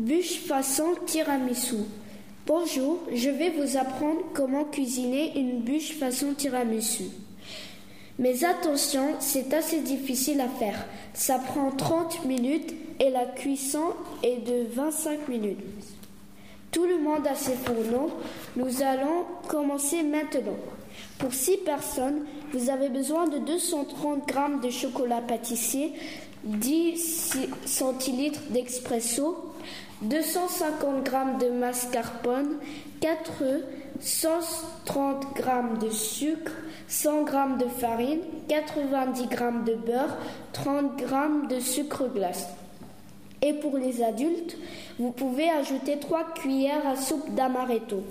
Bûche façon tiramisu. Bonjour, je vais vous apprendre comment cuisiner une bûche façon tiramisu. Mais attention, c'est assez difficile à faire. Ça prend 30 minutes et la cuisson est de 25 minutes. Tout le monde a ses fourneaux. Nous allons commencer maintenant. Pour 6 personnes, vous avez besoin de 230 g de chocolat pâtissier, 10 centilitres d'expresso, 250 g de mascarpone, 4 œufs, 130 g de sucre, 100 g de farine, 90 g de beurre, 30 g de sucre glace. Et pour les adultes, vous pouvez ajouter 3 cuillères à soupe d'amaretto.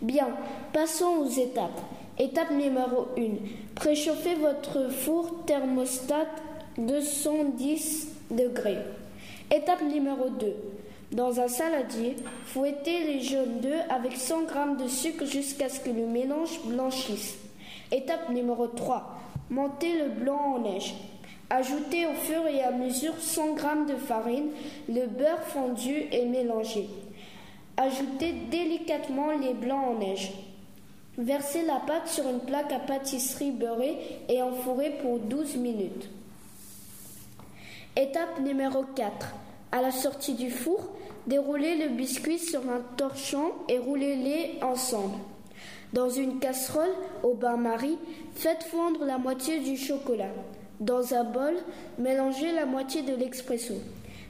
Bien, passons aux étapes. Étape numéro 1. Préchauffez votre four thermostat 210 degrés. Étape numéro 2. Dans un saladier, fouettez les jaunes d'œufs avec 100 g de sucre jusqu'à ce que le mélange blanchisse. Étape numéro 3. Montez le blanc en neige. Ajoutez au fur et à mesure 100 g de farine, le beurre fondu et mélangé. Ajoutez délicatement les blancs en neige. Versez la pâte sur une plaque à pâtisserie beurrée et enfourrez pour 12 minutes. Étape numéro 4. À la sortie du four, déroulez le biscuit sur un torchon et roulez-les ensemble. Dans une casserole au bain-marie, faites fondre la moitié du chocolat. Dans un bol, mélangez la moitié de l'expresso.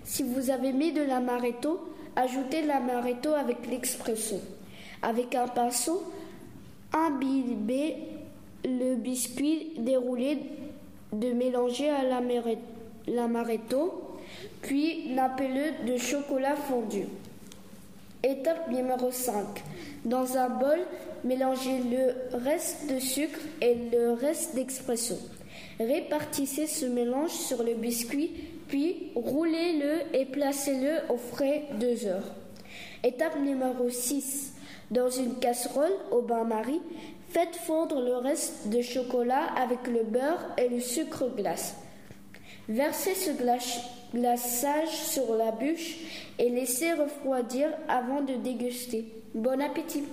Si vous avez mis de l'amaretto, ajoutez l'amaretto avec l'expresso. Avec un pinceau, imbibez le biscuit déroulé de mélanger à l'amaretto puis nappez-le de chocolat fondu. Étape numéro 5. Dans un bol, mélangez le reste de sucre et le reste d'expresso. Répartissez ce mélange sur le biscuit, puis roulez-le et placez-le au frais deux heures. Étape numéro 6. Dans une casserole au bain-marie, faites fondre le reste de chocolat avec le beurre et le sucre glace. Versez ce glaçage sur la bûche et laissez refroidir avant de déguster. Bon appétit